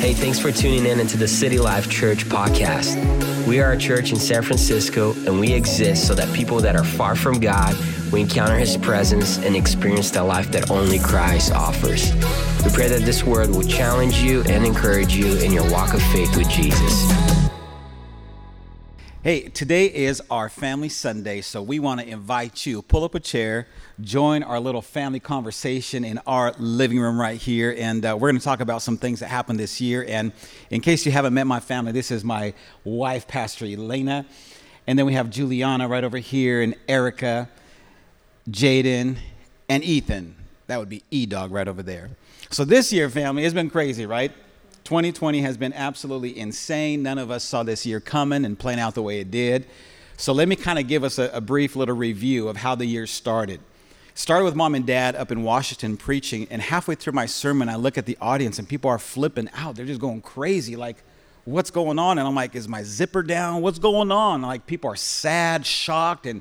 Hey, thanks for tuning in into the City Life Church podcast. We are a church in San Francisco, and we exist so that people that are far from God we encounter His presence and experience the life that only Christ offers. We pray that this word will challenge you and encourage you in your walk of faith with Jesus. Hey, today is our family Sunday, so we want to invite you. Pull up a chair, join our little family conversation in our living room right here, and uh, we're going to talk about some things that happened this year. And in case you haven't met my family, this is my wife, Pastor Elena, and then we have Juliana right over here, and Erica, Jaden, and Ethan. That would be E Dog right over there. So this year, family, it's been crazy, right? 2020 has been absolutely insane. None of us saw this year coming and playing out the way it did. So let me kind of give us a, a, brief little review of how the year started. Started with mom and dad up in Washington preaching, and halfway through my sermon, I look at the audience and people are flipping out. They're just going crazy, like, what's going on? And I'm like, is my zipper down? What's going on? Like, people are sad, shocked, and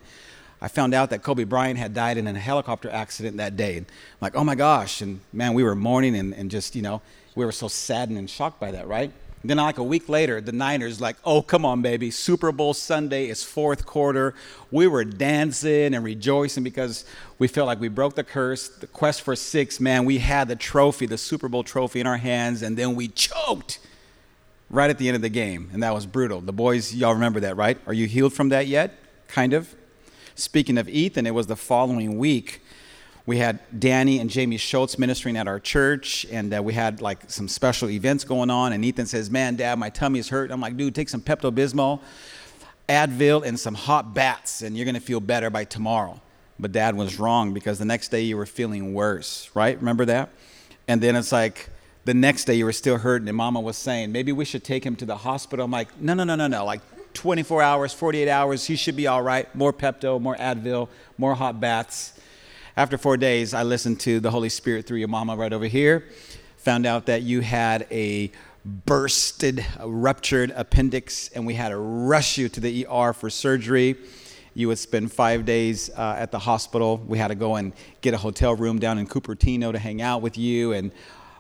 I found out that Kobe Bryant had died in a helicopter accident that day. And I'm like, oh my gosh. And man, we were mourning and, and just, you know, we were so saddened and shocked by that, right? Then, like a week later, the Niners, like, oh, come on, baby. Super Bowl Sunday is fourth quarter. We were dancing and rejoicing because we felt like we broke the curse. The quest for six, man, we had the trophy, the Super Bowl trophy in our hands, and then we choked right at the end of the game. And that was brutal. The boys, y'all remember that, right? Are you healed from that yet? Kind of. Speaking of Ethan, it was the following week we had Danny and Jamie Schultz ministering at our church, and uh, we had like some special events going on. And Ethan says, "Man, Dad, my tummy is hurt." I'm like, "Dude, take some Pepto Bismol, Advil, and some hot baths, and you're gonna feel better by tomorrow." But Dad was wrong because the next day you were feeling worse, right? Remember that? And then it's like the next day you were still hurting, and Mama was saying, "Maybe we should take him to the hospital." I'm like, "No, no, no, no, no! Like 24 hours, 48 hours, he should be all right. More Pepto, more Advil, more hot baths." After four days, I listened to the Holy Spirit through your mama right over here. Found out that you had a bursted, a ruptured appendix, and we had to rush you to the ER for surgery. You would spend five days uh, at the hospital. We had to go and get a hotel room down in Cupertino to hang out with you. And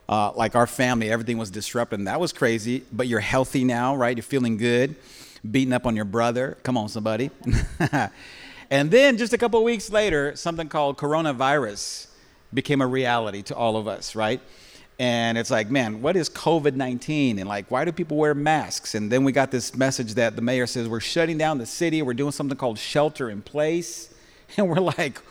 uh, like our family, everything was disrupted. That was crazy. But you're healthy now, right? You're feeling good. Beating up on your brother. Come on, somebody. And then just a couple weeks later, something called coronavirus became a reality to all of us, right? And it's like, man, what is COVID 19? And like, why do people wear masks? And then we got this message that the mayor says, we're shutting down the city. We're doing something called shelter in place. And we're like,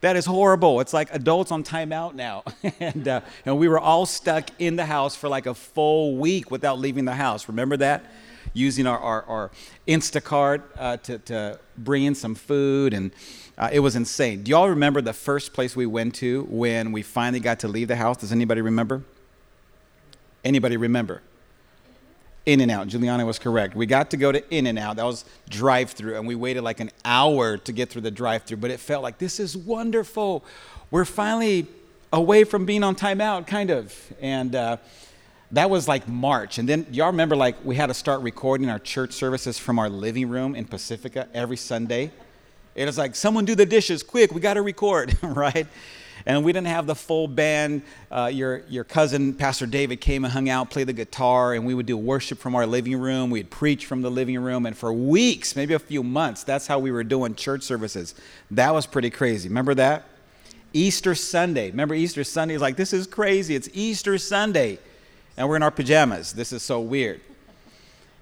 that is horrible. It's like adults on timeout now. and, uh, and we were all stuck in the house for like a full week without leaving the house. Remember that? Using our, our, our Instacart uh, to, to bring in some food, and uh, it was insane. Do y'all remember the first place we went to when we finally got to leave the house? Does anybody remember? Anybody remember? In and Out. Juliana was correct. We got to go to In and Out. That was drive through, and we waited like an hour to get through the drive through, but it felt like this is wonderful. We're finally away from being on timeout, kind of. And uh, that was like March. And then y'all remember like we had to start recording our church services from our living room in Pacifica every Sunday. It was like, someone do the dishes quick, we got to record, right? And we didn't have the full band. Uh, your, your cousin, Pastor David, came and hung out, played the guitar, and we would do worship from our living room. We'd preach from the living room. And for weeks, maybe a few months, that's how we were doing church services. That was pretty crazy. Remember that? Easter Sunday. Remember Easter Sunday? It's like, this is crazy. It's Easter Sunday and we're in our pajamas. This is so weird.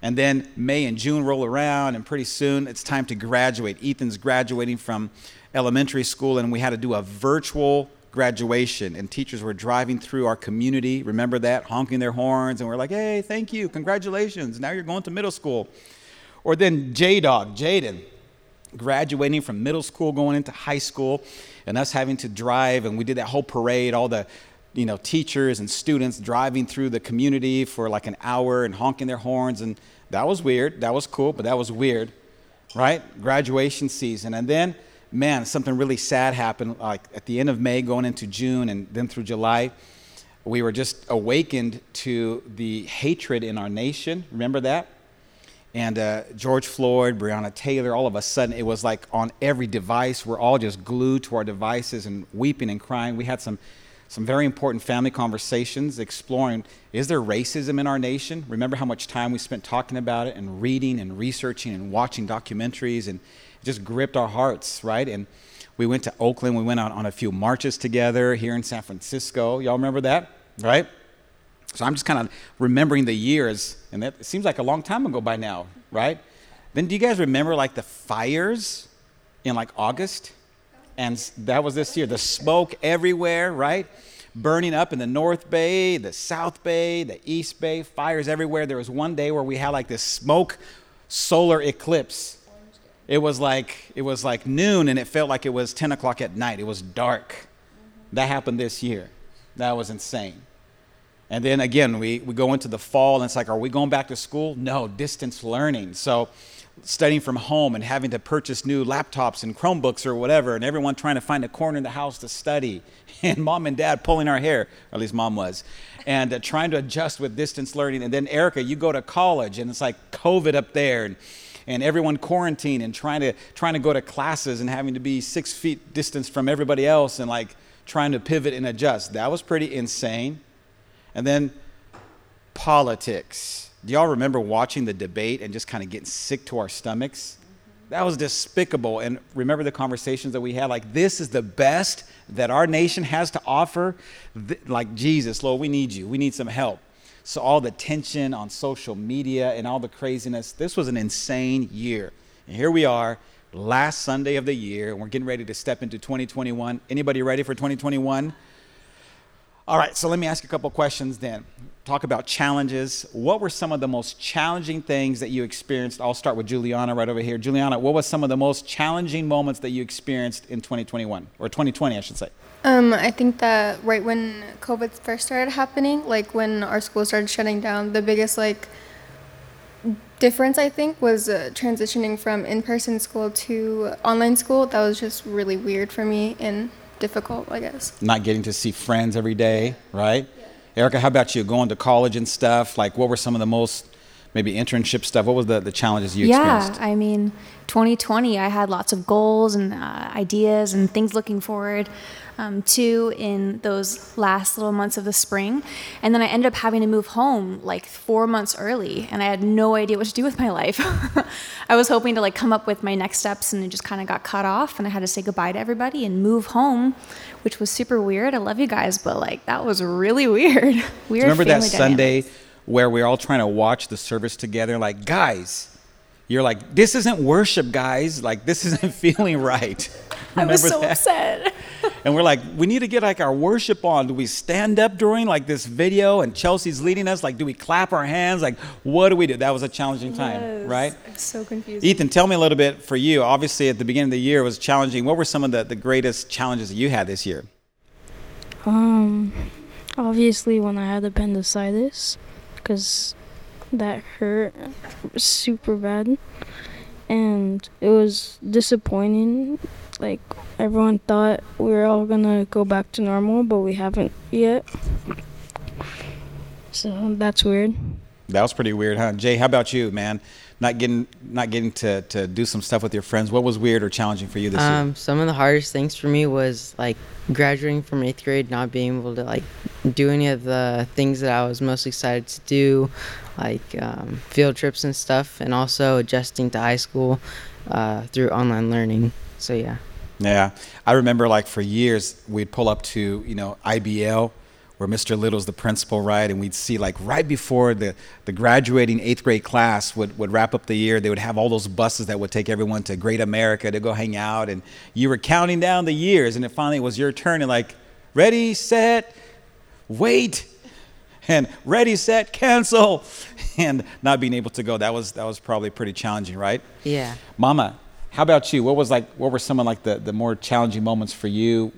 And then May and June roll around, and pretty soon it's time to graduate. Ethan's graduating from elementary school, and we had to do a virtual graduation. And teachers were driving through our community, remember that, honking their horns, and we're like, hey, thank you, congratulations, now you're going to middle school. Or then J Dog, Jaden, graduating from middle school, going into high school, and us having to drive, and we did that whole parade, all the you know, teachers and students driving through the community for like an hour and honking their horns. And that was weird. That was cool, but that was weird, right? Graduation season. And then, man, something really sad happened like at the end of May, going into June, and then through July. We were just awakened to the hatred in our nation. Remember that? And uh, George Floyd, Breonna Taylor, all of a sudden it was like on every device. We're all just glued to our devices and weeping and crying. We had some some very important family conversations exploring is there racism in our nation? Remember how much time we spent talking about it and reading and researching and watching documentaries and it just gripped our hearts, right? And we went to Oakland, we went out on a few marches together here in San Francisco. Y'all remember that, right? So I'm just kind of remembering the years, and that seems like a long time ago by now, right? Then do you guys remember like the fires in like August? And that was this year. The smoke everywhere, right? Burning up in the North Bay, the South Bay, the East Bay, fires everywhere. There was one day where we had like this smoke solar eclipse. It was like it was like noon and it felt like it was 10 o'clock at night. It was dark. That happened this year. That was insane. And then again, we, we go into the fall and it's like, are we going back to school? No, distance learning. So studying from home and having to purchase new laptops and Chromebooks or whatever, and everyone trying to find a corner in the house to study, and mom and dad pulling our hair, or at least mom was, and uh, trying to adjust with distance learning. And then, Erica, you go to college, and it's like COVID up there, and, and everyone quarantined and trying to, trying to go to classes and having to be six feet distance from everybody else, and like trying to pivot and adjust. That was pretty insane. And then, politics do y'all remember watching the debate and just kind of getting sick to our stomachs? That was despicable. And remember the conversations that we had? Like, this is the best that our nation has to offer. Like, Jesus, Lord, we need you. We need some help. So, all the tension on social media and all the craziness, this was an insane year. And here we are, last Sunday of the year, and we're getting ready to step into 2021. Anybody ready for 2021? All right, so let me ask you a couple questions then. Talk about challenges. What were some of the most challenging things that you experienced? I'll start with Juliana right over here. Juliana, what was some of the most challenging moments that you experienced in 2021 or 2020, I should say? Um, I think that right when COVID first started happening, like when our school started shutting down, the biggest like difference I think was uh, transitioning from in-person school to online school. That was just really weird for me and difficult, I guess. Not getting to see friends every day, right? Yeah. Erica, how about you? Going to college and stuff. Like, what were some of the most maybe internship stuff? What was the, the challenges you yeah, experienced? Yeah, I mean, 2020, I had lots of goals and uh, ideas and things looking forward um, to in those last little months of the spring. And then I ended up having to move home like four months early, and I had no idea what to do with my life. I was hoping to like come up with my next steps, and it just kind of got cut off, and I had to say goodbye to everybody and move home, which was super weird. I love you guys, but like that was really weird. weird. remember that dynamics. Sunday where we are all trying to watch the service together? Like, guys, you're like, this isn't worship, guys. Like, this isn't feeling right. I was so that? upset. and we're like, we need to get like our worship on. Do we stand up during like this video and Chelsea's leading us? Like, do we clap our hands? Like, what do we do? That was a challenging time, yes. right? It's so confusing. Ethan, tell me a little bit for you. Obviously, at the beginning of the year, it was challenging. What were some of the, the greatest challenges that you had this year? Um, obviously, when I had appendicitis, because that hurt super bad. And it was disappointing. Like everyone thought we were all gonna go back to normal but we haven't yet. So that's weird. That was pretty weird huh? Jay how about you man? Not getting not getting to, to do some stuff with your friends. What was weird or challenging for you this um, year some of the hardest things for me was like graduating from eighth grade not being able to like do any of the things that i was most excited to do like um, field trips and stuff, and also adjusting to high school uh, through online learning. So yeah. Yeah, I remember like for years we'd pull up to you know IBL where Mr. Little's the principal, right? And we'd see like right before the, the graduating eighth grade class would, would wrap up the year, they would have all those buses that would take everyone to Great America to go hang out. And you were counting down the years, and it finally was your turn. And like, ready, set, wait and ready, set, cancel, and not being able to go. That was that was probably pretty challenging, right? Yeah. Mama, how about you? What was like? What were some of like the the more challenging moments for you?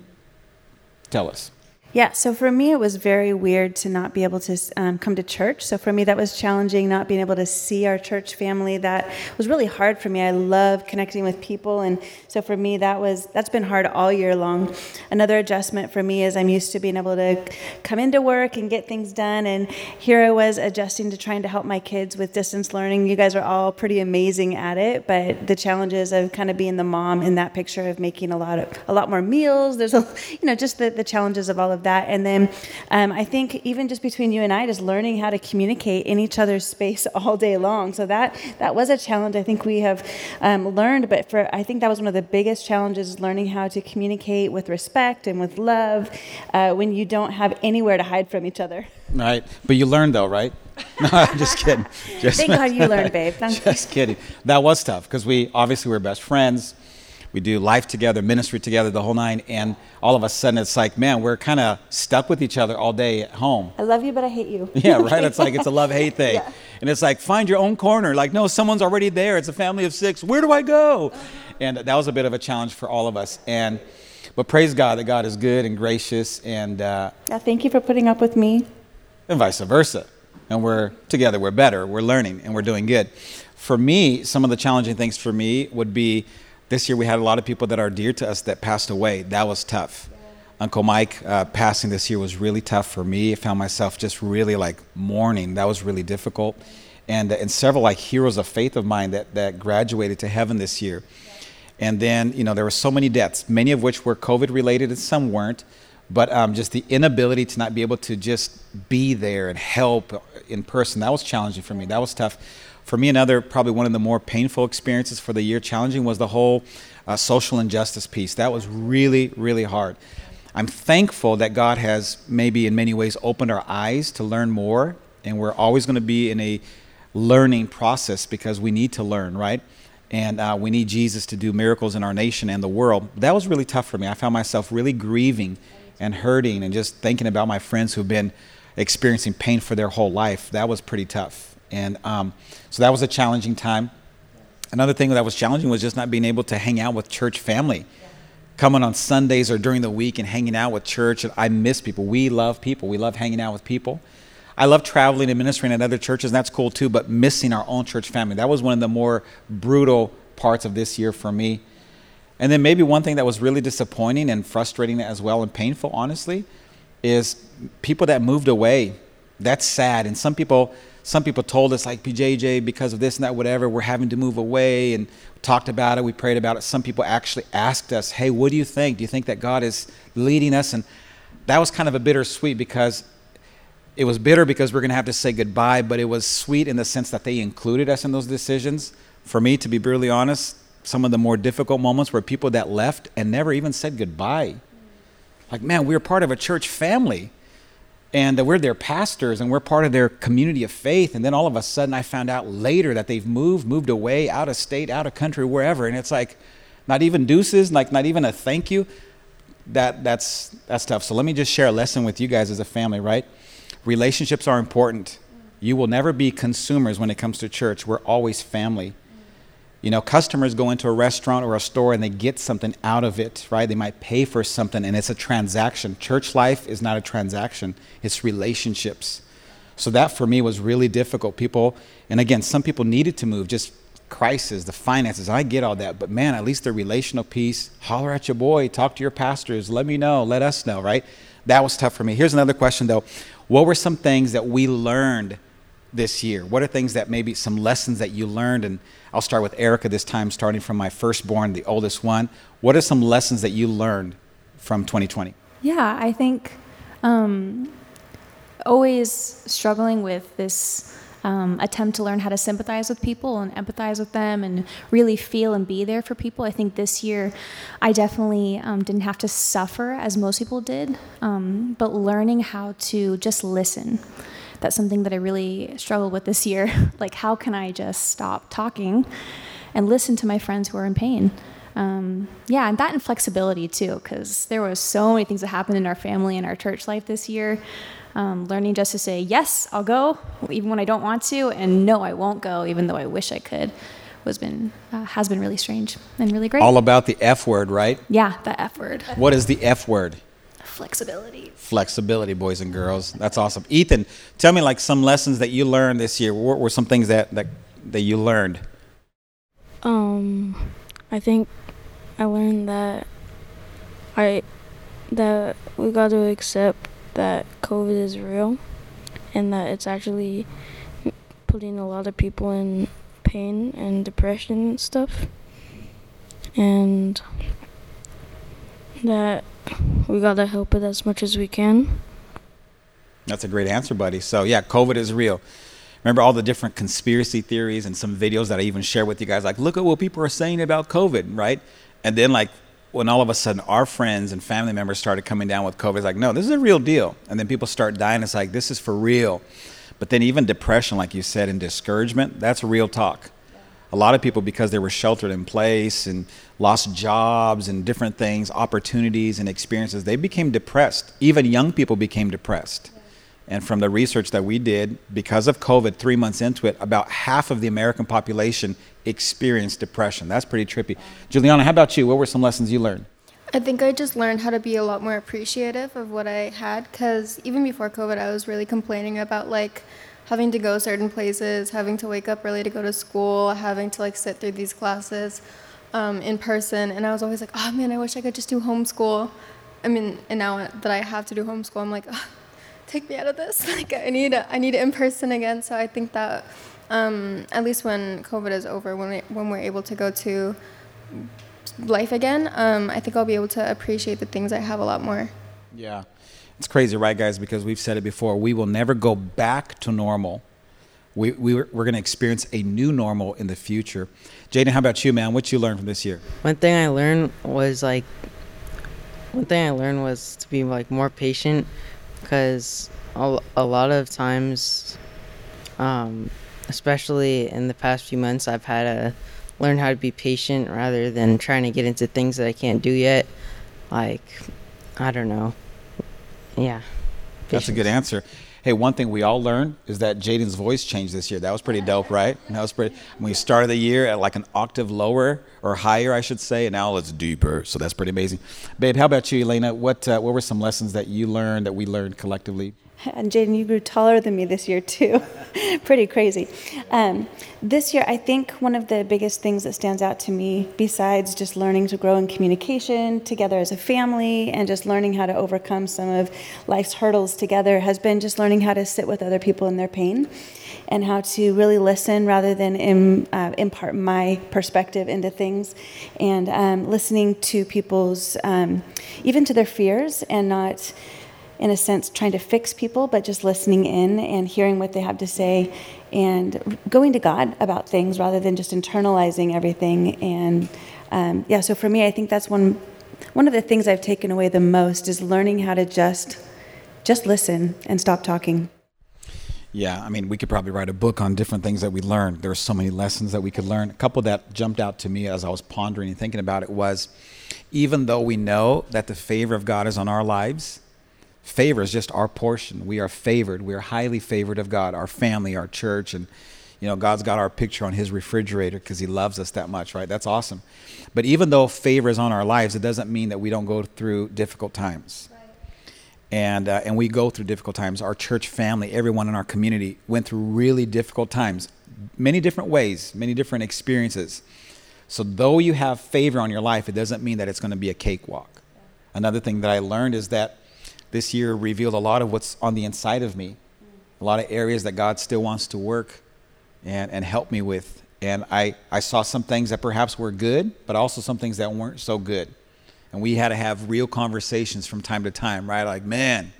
Tell us. Yeah, so for me, it was very weird to not be able to um, come to church. So for me, that was challenging, not being able to see our church family. That was really hard for me. I love connecting with people, and so for me, that was that's been hard all year long. Another adjustment for me is I'm used to being able to come into work and get things done, and here I was adjusting to trying to help my kids with distance learning. You guys are all pretty amazing at it, but the challenges of kind of being the mom in that picture of making a lot of a lot more meals. There's a you know just the, the challenges of all of that. And then um, I think even just between you and I, just learning how to communicate in each other's space all day long. So that that was a challenge I think we have um, learned. But for I think that was one of the biggest challenges: learning how to communicate with respect and with love uh, when you don't have anywhere to hide from each other. Right, but you learned though, right? No, I'm just kidding. Just, Thank God you learned, babe. Thank just kidding. That was tough because we obviously were best friends. We do life together, ministry together, the whole nine, and all of a sudden it's like, man, we're kind of stuck with each other all day at home. I love you, but I hate you. Yeah, right. It's like it's a love hate thing, Yeah. and it's like find your own corner. Like, no, someone's already there. It's a family of six. Where do I go? And that was a bit of a challenge for all of us. And but praise God that God is good and gracious, and uh, Yeah, thank you for putting up with me. and vice versa. And we're together, we're better, we're learning, and we're doing good. For me, some of the challenging things for me would be this year we had a lot of people that are dear to us that passed away. That was tough. Uncle Mike uh, passing this year was really tough for me. I found myself just really like mourning. That was really difficult. And, and several like heroes of faith of mine that, that graduated to heaven this year. And then, you know, there were so many deaths, many of which were COVID related and some weren't. But um, just the inability to not be able to just be there and help in person, that was challenging for me. That was tough. For me, another, probably one of the more painful experiences for the year, challenging, was the whole uh, social injustice piece. That was really, really hard. I'm thankful that God has maybe in many ways opened our eyes to learn more, and we're always going to be in a learning process because we need to learn, right? And uh, we need Jesus to do miracles in our nation and the world. That was really tough for me. I found myself really grieving and hurting and just thinking about my friends who've been experiencing pain for their whole life. That was pretty tough. And um, so that was a challenging time. Another thing that was challenging was just not being able to hang out with church family coming on Sundays or during the week and hanging out with church. And I miss people. We love people. We love hanging out with people. I love traveling and ministering at other churches, and that's cool too, but missing our own church family. That was one of the more brutal parts of this year for me. And then maybe one thing that was really disappointing and frustrating as well and painful, honestly, is people that moved away. That's sad. And some people some people told us like PJJ because of this and that whatever we're having to move away and talked about it we prayed about it. Some people actually asked us hey what do you think? Do you think that god is leading us? And that was kind of a bittersweet because it was bitter because we're going to have to say goodbye but it was sweet in the sense that they included us in those decisions. For me to be brutally honest some of the more difficult moments were people that left and never even said goodbye. Like man we were part of a church family and that we're their pastors and we're part of their community of faith. And then all of a sudden i found out later that they've moved moved away out of state out of country wherever. And it's like not even deuces like not even a thank you. That that's that's tough. So let me just share a lesson with you guys as a family right? Relationships are important. You will never be consumers when it comes to church. We're always family you know, customers go into a restaurant or a store and they get something out of it, right? They might pay for something and it's a transaction. Church life is not a transaction, it's relationships. So that for me was really difficult. People, and again, some people needed to move, just crisis, the finances. I get all that, but man, at least the relational piece, holler at your boy, talk to your pastors, let me know, let us know, right? That was tough for me. Here's another question though. What were some things that we learned this year? What are things that maybe some lessons that you learned? And I'll start with Erica this time, starting from my firstborn, the oldest one. What are some lessons that you learned from 2020? Yeah, I think um, always struggling with this um, attempt to learn how to sympathize with people and empathize with them and really feel and be there for people. I think this year I definitely um, didn't have to suffer as most people did, um, but learning how to just listen. That's something that I really struggled with this year. like, how can I just stop talking and listen to my friends who are in pain? Um, yeah, and that inflexibility too, because there was so many things that happened in our family and our church life this year. Um, learning just to say yes, I'll go, even when I don't want to, and no, I won't go, even though I wish I could, was been uh, has been really strange and really great. All about the F word, right? yeah, the F word, What is the F word? Flexibility. Flexibility, boys and girls. That's awesome. Ethan, tell me like some lessons that you learned this year. What were some things that, that, that you learned? Um, I think I learned that I that we got to accept that COVID is real, and that it's actually putting a lot of people in pain and depression and stuff, and that we gotta help it as much as we can. That's a great answer, buddy. So, yeah, COVID is real. Remember all the different conspiracy theories and some videos that I even share with you guys? Like, look at what people are saying about COVID, right? And then, like, when all of a sudden our friends and family members started coming down with COVID, it's like, no, this is a real deal. And then people start dying. It's like, this is for real. But then, even depression, like you said, and discouragement, that's real talk. A lot of people, because they were sheltered in place and lost jobs and different things, opportunities and experiences, they became depressed. Even young people became depressed. And from the research that we did, because of COVID, three months into it, about half of the American population experienced depression. That's pretty trippy. Juliana, how about you? What were some lessons you learned? I think I just learned how to be a lot more appreciative of what I had because even before COVID, I was really complaining about like having to go certain places, having to wake up early to go to school, having to like sit through these classes um, in person. And I was always like, oh man, I wish I could just do homeschool. I mean, and now that I have to do homeschool, I'm like, oh, take me out of this. Like I need I need in person again. So I think that um, at least when COVID is over, when we, when we're able to go to life again, um, I think I'll be able to appreciate the things I have a lot more. Yeah. It's crazy, right, guys? Because we've said it before. We will never go back to normal. We, we, we're going to experience a new normal in the future. Jaden, how about you, man? What you learned from this year? One thing I learned was like, one thing I learned was to be like more patient because a, a lot of times, um, especially in the past few months, I've had to learn how to be patient rather than trying to get into things that I can't do yet. Like, I don't know. Yeah. That's a good answer. Hey, one thing we all learned is that Jaden's voice changed this year. That was pretty dope, right? That was pretty. When we started the year at like an octave lower or higher, I should say, and now it's deeper. So that's pretty amazing. Babe, how about you, Elena? What uh, what were some lessons that you learned that we learned collectively? And Jaden, you grew taller than me this year too. Pretty crazy. Um, this year, I think one of the biggest things that stands out to me, besides just learning to grow in communication together as a family and just learning how to overcome some of life's hurdles together, has been just learning how to sit with other people in their pain and how to really listen rather than Im, uh, impart my perspective into things and um, listening to people's, um, even to their fears and not in a sense, trying to fix people, but just listening in and hearing what they have to say and going to God about things rather than just internalizing everything. And um, yeah, so for me, I think that's one one of the things I've taken away the most is learning how to just just listen and stop talking. Yeah, I mean, we could probably write a book on different things that we learned. There are so many lessons that we could learn. A couple that jumped out to me as I was pondering and thinking about it was even though we know that the favor of God is on our lives, favor is just our portion. We are favored. We are highly favored of God, our family, our church, and you know, God's got our picture on his refrigerator because he loves us that much, right? That's awesome. But even though favor is on our lives, it doesn't mean that we don't go through difficult times. And, uh, and we go through difficult times. Our church family, everyone in our community went through really difficult times, many different ways, many different experiences. So, though you have favor on your life, it doesn't mean that it's going to be a cakewalk. Another thing that I learned is that this year revealed a lot of what's on the inside of me, a lot of areas that God still wants to work and, and help me with. And I, I saw some things that perhaps were good, but also some things that weren't so good. And we had to have real conversations from time to time, right? Like, man.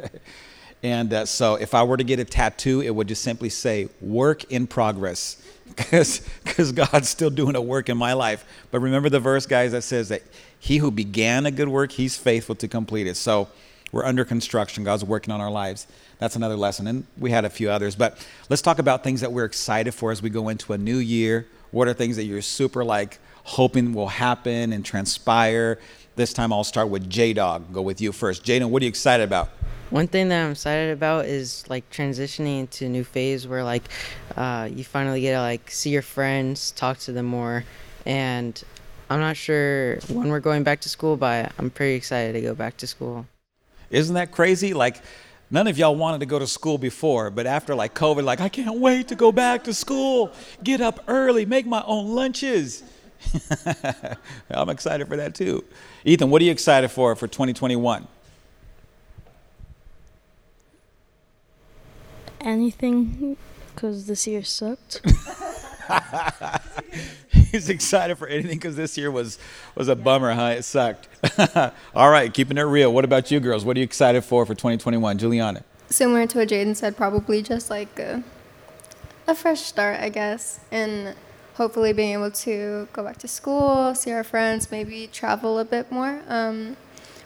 and uh, so if I were to get a tattoo, it would just simply say, work in progress. Because God's still doing a work in my life. But remember the verse, guys, that says that he who began a good work, he's faithful to complete it. So we're under construction. God's working on our lives. That's another lesson. And we had a few others. But let's talk about things that we're excited for as we go into a new year. What are things that you're super like hoping will happen and transpire? This time I'll start with J Dog. Go with you first. Jaden, what are you excited about? One thing that I'm excited about is like transitioning into a new phase where like uh, you finally get to like see your friends, talk to them more, and I'm not sure when we're going back to school, but I'm pretty excited to go back to school. Isn't that crazy? Like, none of y'all wanted to go to school before, but after like COVID, like, I can't wait to go back to school, get up early, make my own lunches. I'm excited for that too. Ethan, what are you excited for for 2021? Anything, because this year sucked. He's excited for anything because this year was was a bummer, huh? It sucked. All right, keeping it real. What about you, girls? What are you excited for for 2021, Juliana? Similar to what Jaden said, probably just like a, a fresh start, I guess, and hopefully being able to go back to school, see our friends, maybe travel a bit more, um,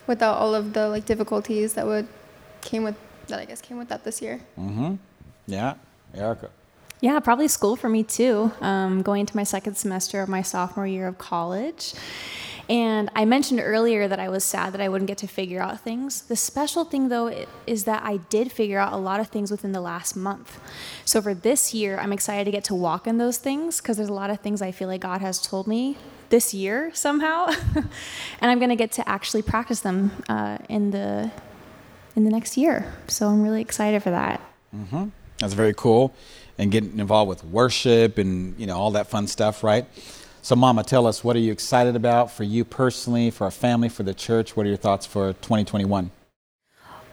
without all of the like difficulties that would came with that I guess came with that this year. Mm-hmm. Yeah, Erica. Yeah, probably school for me too. Um, going into my second semester of my sophomore year of college. And I mentioned earlier that I was sad that I wouldn't get to figure out things. The special thing, though, is that I did figure out a lot of things within the last month. So for this year, I'm excited to get to walk in those things because there's a lot of things I feel like God has told me this year somehow, and I'm going to get to actually practice them uh, in the in the next year. So I'm really excited for that. Mm-hmm. That's very cool and getting involved with worship and you know all that fun stuff, right? So, Mama, tell us what are you excited about for you personally, for our family, for the church? What are your thoughts for 2021?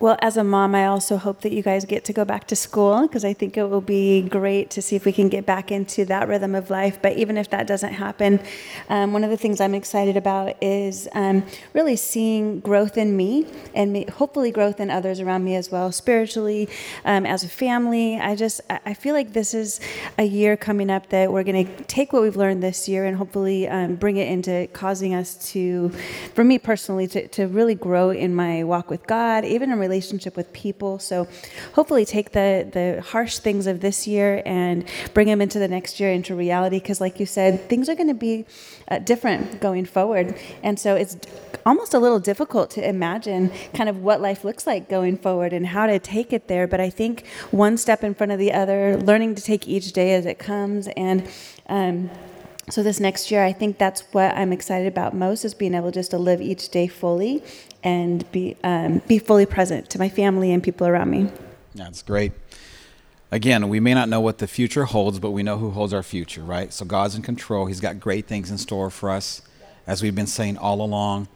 Well, as a mom, I also hope that you guys get to go back to school because I think it will be great to see if we can get back into that rhythm of life. But even if that doesn't happen, um, one of the things I'm excited about is um, really seeing growth in me and me, hopefully growth in others around me as well, spiritually, um, as a family. I just I feel like this is a year coming up that we're going to take what we've learned this year and hopefully um, bring it into causing us to, for me personally, to, to really grow in my walk with God, even in relationship with people. So hopefully take the, the harsh things of this year and bring them into the next year into reality. Because, like you said, things are going to be uh, different going forward. And so it's almost a little difficult to imagine kind of what life looks like going forward and how to take it there. But I think one step in front of the other, learning to take each day as it comes and um, so this next year i think that's what i'm excited about most is being able just to live each day fully and be um, be fully present to my family and people around me. That's great. Again we may not know what the future holds but we know who holds our future right? So god's in control. He's got great things in store for us as we've been saying all along.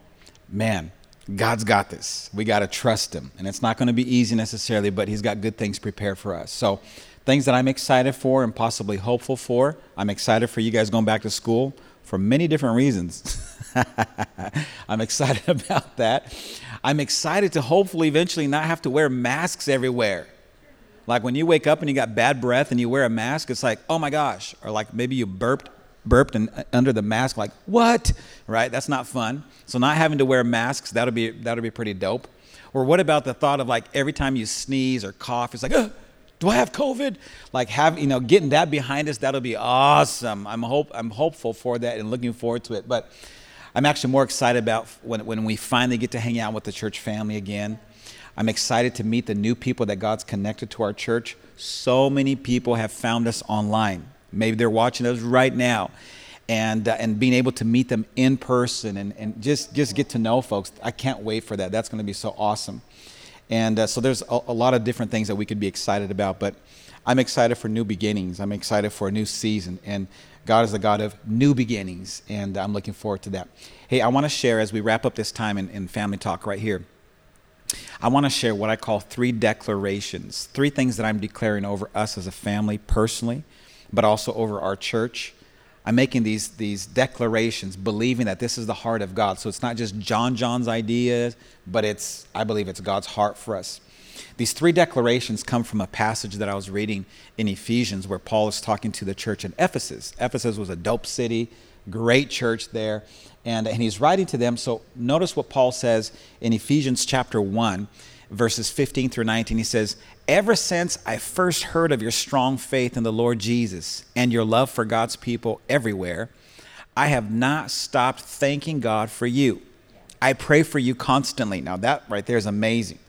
Man god's got this. We got to trust him. And it's not going to be easy necessarily but he's got good things prepared for us. So things that I'm excited for and possibly hopeful for. I'm excited for you guys going back to school for many different reasons. I'm excited about that. I'm excited to hopefully eventually not have to wear masks everywhere. Like when you wake up and you got bad breath and you wear a mask, it's like, oh my gosh. Or like maybe you burped, burped and under the mask, like, what? Right? That's not fun. So not having to wear masks, that'll be that'll be pretty dope. Or what about the thought of like every time you sneeze or cough, it's like! Do I have COVID? Like have you know getting that behind us, that'll be awesome. I'm hope I'm hopeful for that and looking forward to it. But I'm actually more excited about when when we finally get to hang out with the church family again. I'm excited to meet the new people that God's connected to our church. So many people have found us online. Maybe they're watching us right now. And, uh, and being able to meet them in person and, and just, just get to know folks. I can't wait for that. That's going to be so awesome. And uh, so there's a, a, lot of different things that we could be excited about, but I'm excited for new beginnings. I'm excited for a new season. And God is the God of new beginnings, and I'm looking forward to that. Hey, I want to share as we wrap up this time in, in family talk right here. I want to share what I call three declarations, three things that I'm declaring over us as a family personally, but also over our church I'm making these, these declarations, believing that this is the heart of God. So it's not just John John's ideas, but it's, I believe it's God's heart for us. These three declarations come from a passage that I was reading in Ephesians where Paul is talking to the church in Ephesus. Ephesus was a dope city, great church there, and, and he's writing to them. So notice what Paul says in Ephesians chapter 1, verses 15 through 19. He says, Ever since I first heard of your strong faith in the Lord Jesus and your love for God's people everywhere, I have not stopped thanking God for you. I pray for you constantly. Now that right there is amazing.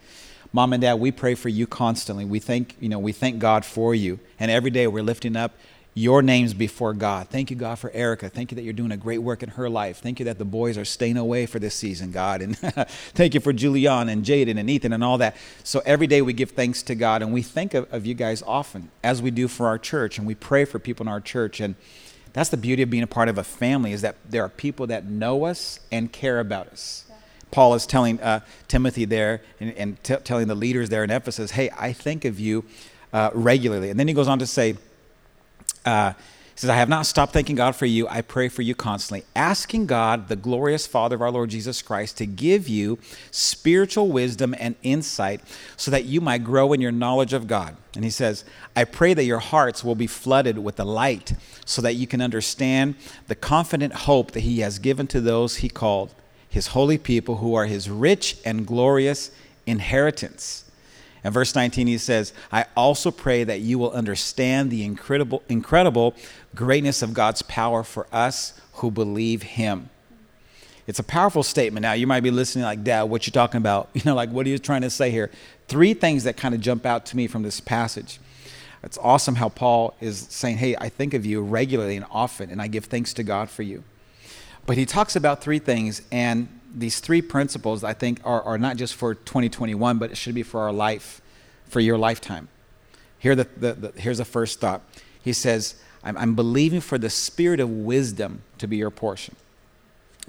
Mom and dad, we pray for you constantly. We thank, you know, we thank God for you. And every day we're lifting up your names before God. Thank you, God, for Erica. Thank you that you're doing a great work in her life. Thank you that the boys are staying away for this season, God. And thank you for Julian and Jaden and Ethan and all that. So every day we give thanks to God and we think of, of you guys often, as we do for our church, and we pray for people in our church. And that's the beauty of being a part of a family is that there are people that know us and care about us. Paul is telling uh, Timothy there and, and t- telling the leaders there in Ephesus, hey, I think of you uh, regularly. And then he goes on to say, uh, He says, I have not stopped thanking God for you. I pray for you constantly, asking God, the glorious Father of our Lord Jesus Christ, to give you spiritual wisdom and insight so that you might grow in your knowledge of God. And he says, I pray that your hearts will be flooded with the light so that you can understand the confident hope that he has given to those he called, his holy people who are his rich and glorious inheritance. And verse 19, he says, I also pray that you will understand the incredible, incredible greatness of God's power for us who believe him. It's a powerful statement. Now, you might be listening like, Dad, what you talking about? You know, like, what are you trying to say here? Three things that kind of jump out to me from this passage. It's awesome how Paul is saying, Hey, I think of you regularly and often, and I give thanks to God for you. But he talks about three things, and these three principles, I think, are, are not just for 2021, but it should be for our life, for your lifetime. Here the, the, the here's the first thought. He says, I'm, I'm believing for the spirit of wisdom to be your portion.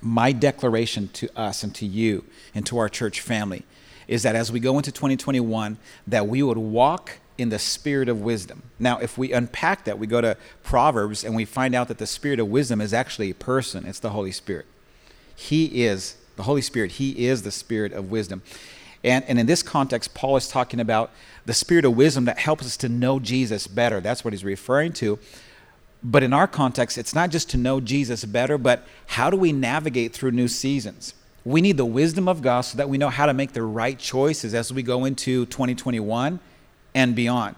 My declaration to us and to you and to our church family is that as we go into 2021, that we would walk in the spirit of wisdom. Now, if we unpack that, we go to Proverbs and we find out that the spirit of wisdom is actually a person, it's the Holy Spirit. He is the Holy Spirit, He is the spirit of wisdom. And, and in this context, Paul is talking about the spirit of wisdom that helps us to know Jesus better. That's what he's referring to. But in our context, it's not just to know Jesus better, but how do we navigate through new seasons? We need the wisdom of God so that we know how to make the right choices as we go into 2021 and beyond.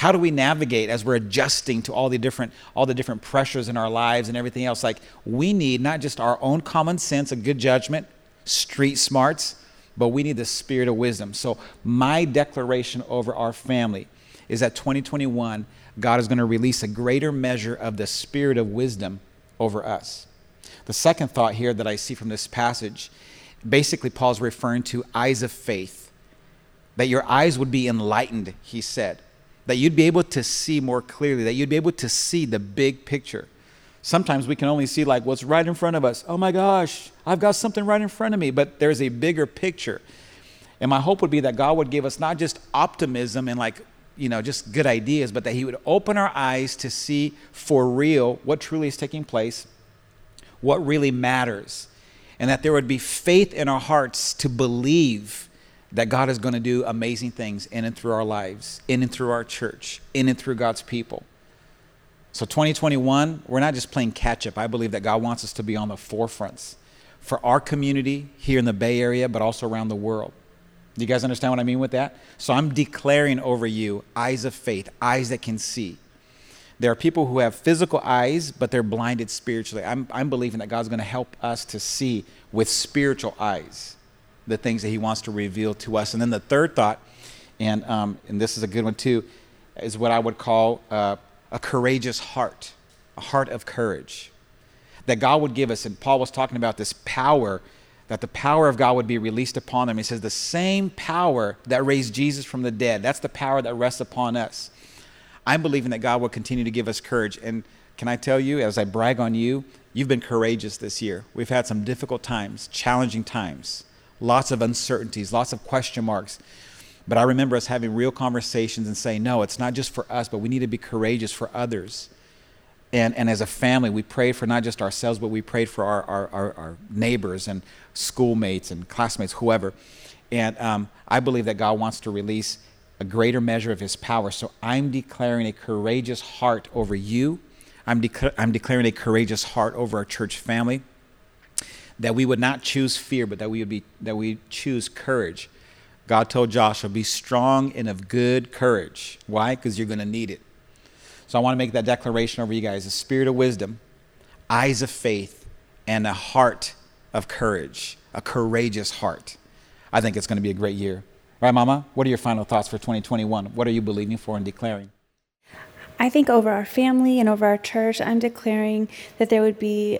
How do we navigate as we're adjusting to all the different all the different pressures in our lives and everything else? Like we need not just our own common sense, a good judgment, street smarts, but we need the spirit of wisdom. So my declaration over our family is that 2021 God is going to release a greater measure of the spirit of wisdom over us. The second thought here that I see from this passage, basically Paul's referring to eyes of faith. That your eyes would be enlightened, he said that you'd be able to see more clearly, that you'd be able to see the big picture. Sometimes we can only see like what's right in front of us. Oh my gosh, I've got something right in front of me, but there's a bigger picture. And my hope would be that God would give us not just optimism and like, you know, just good ideas, but that He would open our eyes to see for real what truly is taking place, what really matters, and that there would be faith in our hearts to believe that God is going to do amazing things in and through our lives, in and through our church, in and through God's people. So 2021, we're not just playing catch up. I believe that God wants us to be on the forefronts for our community here in the Bay Area, but also around the world. Do you guys understand what I mean with that? So I'm declaring over you eyes of faith, eyes that can see. There are people who have physical eyes, but they're blinded spiritually. I'm, I'm believing that God's going to help us to see with spiritual eyes the things that he wants to reveal to us. And then the third thought, and, um, and this is a good one too, is what I would call uh, a courageous heart, a heart of courage. That God would give us, and Paul was talking about this power, that the power of God would be released upon them. He says, the same power that raised Jesus from the dead, that's the power that rests upon us. I'm believing that God will continue to give us courage. And can I tell you, as I brag on you, you've been courageous this year. We've had some difficult times, challenging times lots of uncertainties, lots of question marks. But I remember us having real conversations and saying, no, it's not just for us, but we need to be courageous for others. And, and as a family, we prayed for not just ourselves, but we prayed for our, our, our, our neighbors and schoolmates and classmates, whoever. And um, I believe that God wants to release a greater measure of his power. So I'm declaring a courageous heart over you. I'm, I'm declaring a courageous heart over our church family that we would not choose fear, but that we would be that we choose courage. God told Joshua, "Be strong and of good courage." Why? Because you're going to need it. So I want to make that declaration over you guys: a spirit of wisdom, eyes of faith, and a heart of courage, a courageous heart. I think it's going to be a great year. Right, Mama? What are your final thoughts for 2021? What are you believing for and declaring? I think over our family and over our church, I'm declaring that there would be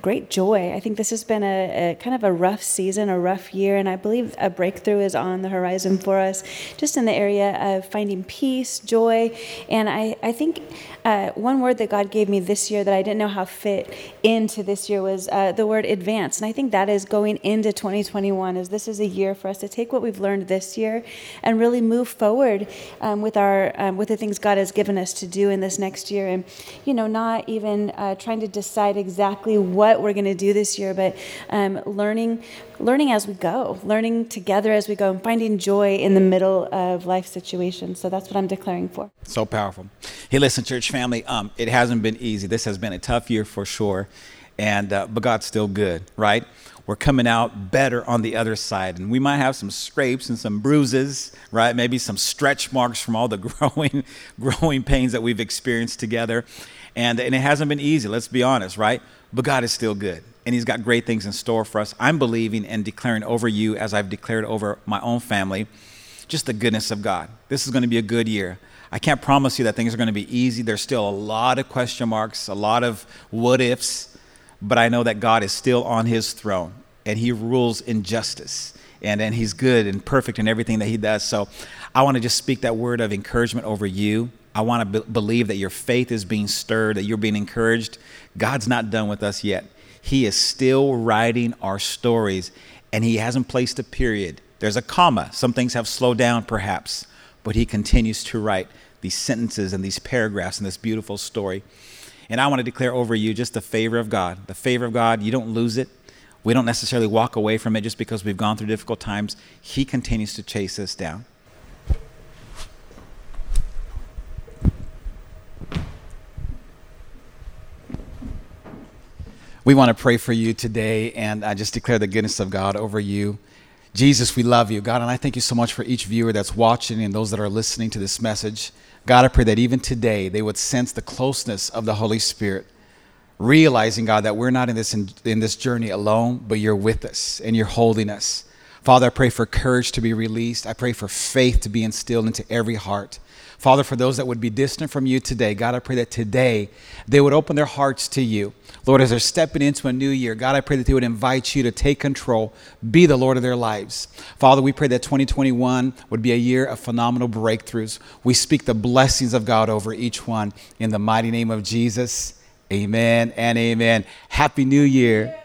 great joy. I think this has been a, a, kind of a rough season, a rough year, and I believe a breakthrough is on the horizon for us, just in the area of finding peace, joy. And I, I think uh, one word that God gave me this year that I didn't know how fit into this year was uh, the word advance. And I think that is going into 2021, as this is a year for us to take what we've learned this year and really move forward um, with our um, with the things God has given us to do in this next year, and you know, not even uh, trying to decide exactly what we're going to do this year, but um, learning learning as we go, learning together as we go, and finding joy in the middle of life situations. So that's what I'm declaring for. So powerful. Hey, listen, church family, um, it hasn't been easy. This has been a tough year for sure, and uh, but God's still good, right? We're coming out better on the other side, and we might have some scrapes and some bruises, right? Maybe some stretch marks from all the growing, growing pains that we've experienced together, and and it hasn't been easy. Let's be honest, right? But God is still good and He's got great things in store for us. I'm believing and declaring over you, as I've declared over my own family, just the goodness of God. This is going to be a good year. I can't promise you that things are going to be easy. There's still a lot of question marks, a lot of what ifs, but I know that God is still on His throne and He rules in justice. And, and he's good and perfect in everything that he does. So I want to just speak that word of encouragement over you. I want to be- believe that your faith is being stirred, that you're being encouraged. God's not done with us yet. He is still writing our stories, and He hasn't placed a period. There's a comma. Some things have slowed down, perhaps, but He continues to write these sentences and these paragraphs in this beautiful story. And I want to declare over you just the favor of God. The favor of God, you don't lose it. We don't necessarily walk away from it just because we've gone through difficult times. He continues to chase us down. We want to pray for you today, and I just declare the goodness of God over you. Jesus, we love you. God, and I thank you so much for each viewer that's watching and those that are listening to this message. God, I pray that even today they would sense the closeness of the Holy Spirit, realizing, God, that we're not in this, in, in this journey alone, but you're with us and you're holding us. Father, I pray for courage to be released. I pray for faith to be instilled into every heart. Father, for those that would be distant from you today, God, I pray that today they would open their hearts to you. Lord, as they're stepping into a new year, God, I pray that they would invite you to take control, be the Lord of their lives. Father, we pray that 2021 would be a year of phenomenal breakthroughs. We speak the blessings of God over each one in the mighty name of Jesus. Amen and amen. Happy New Year.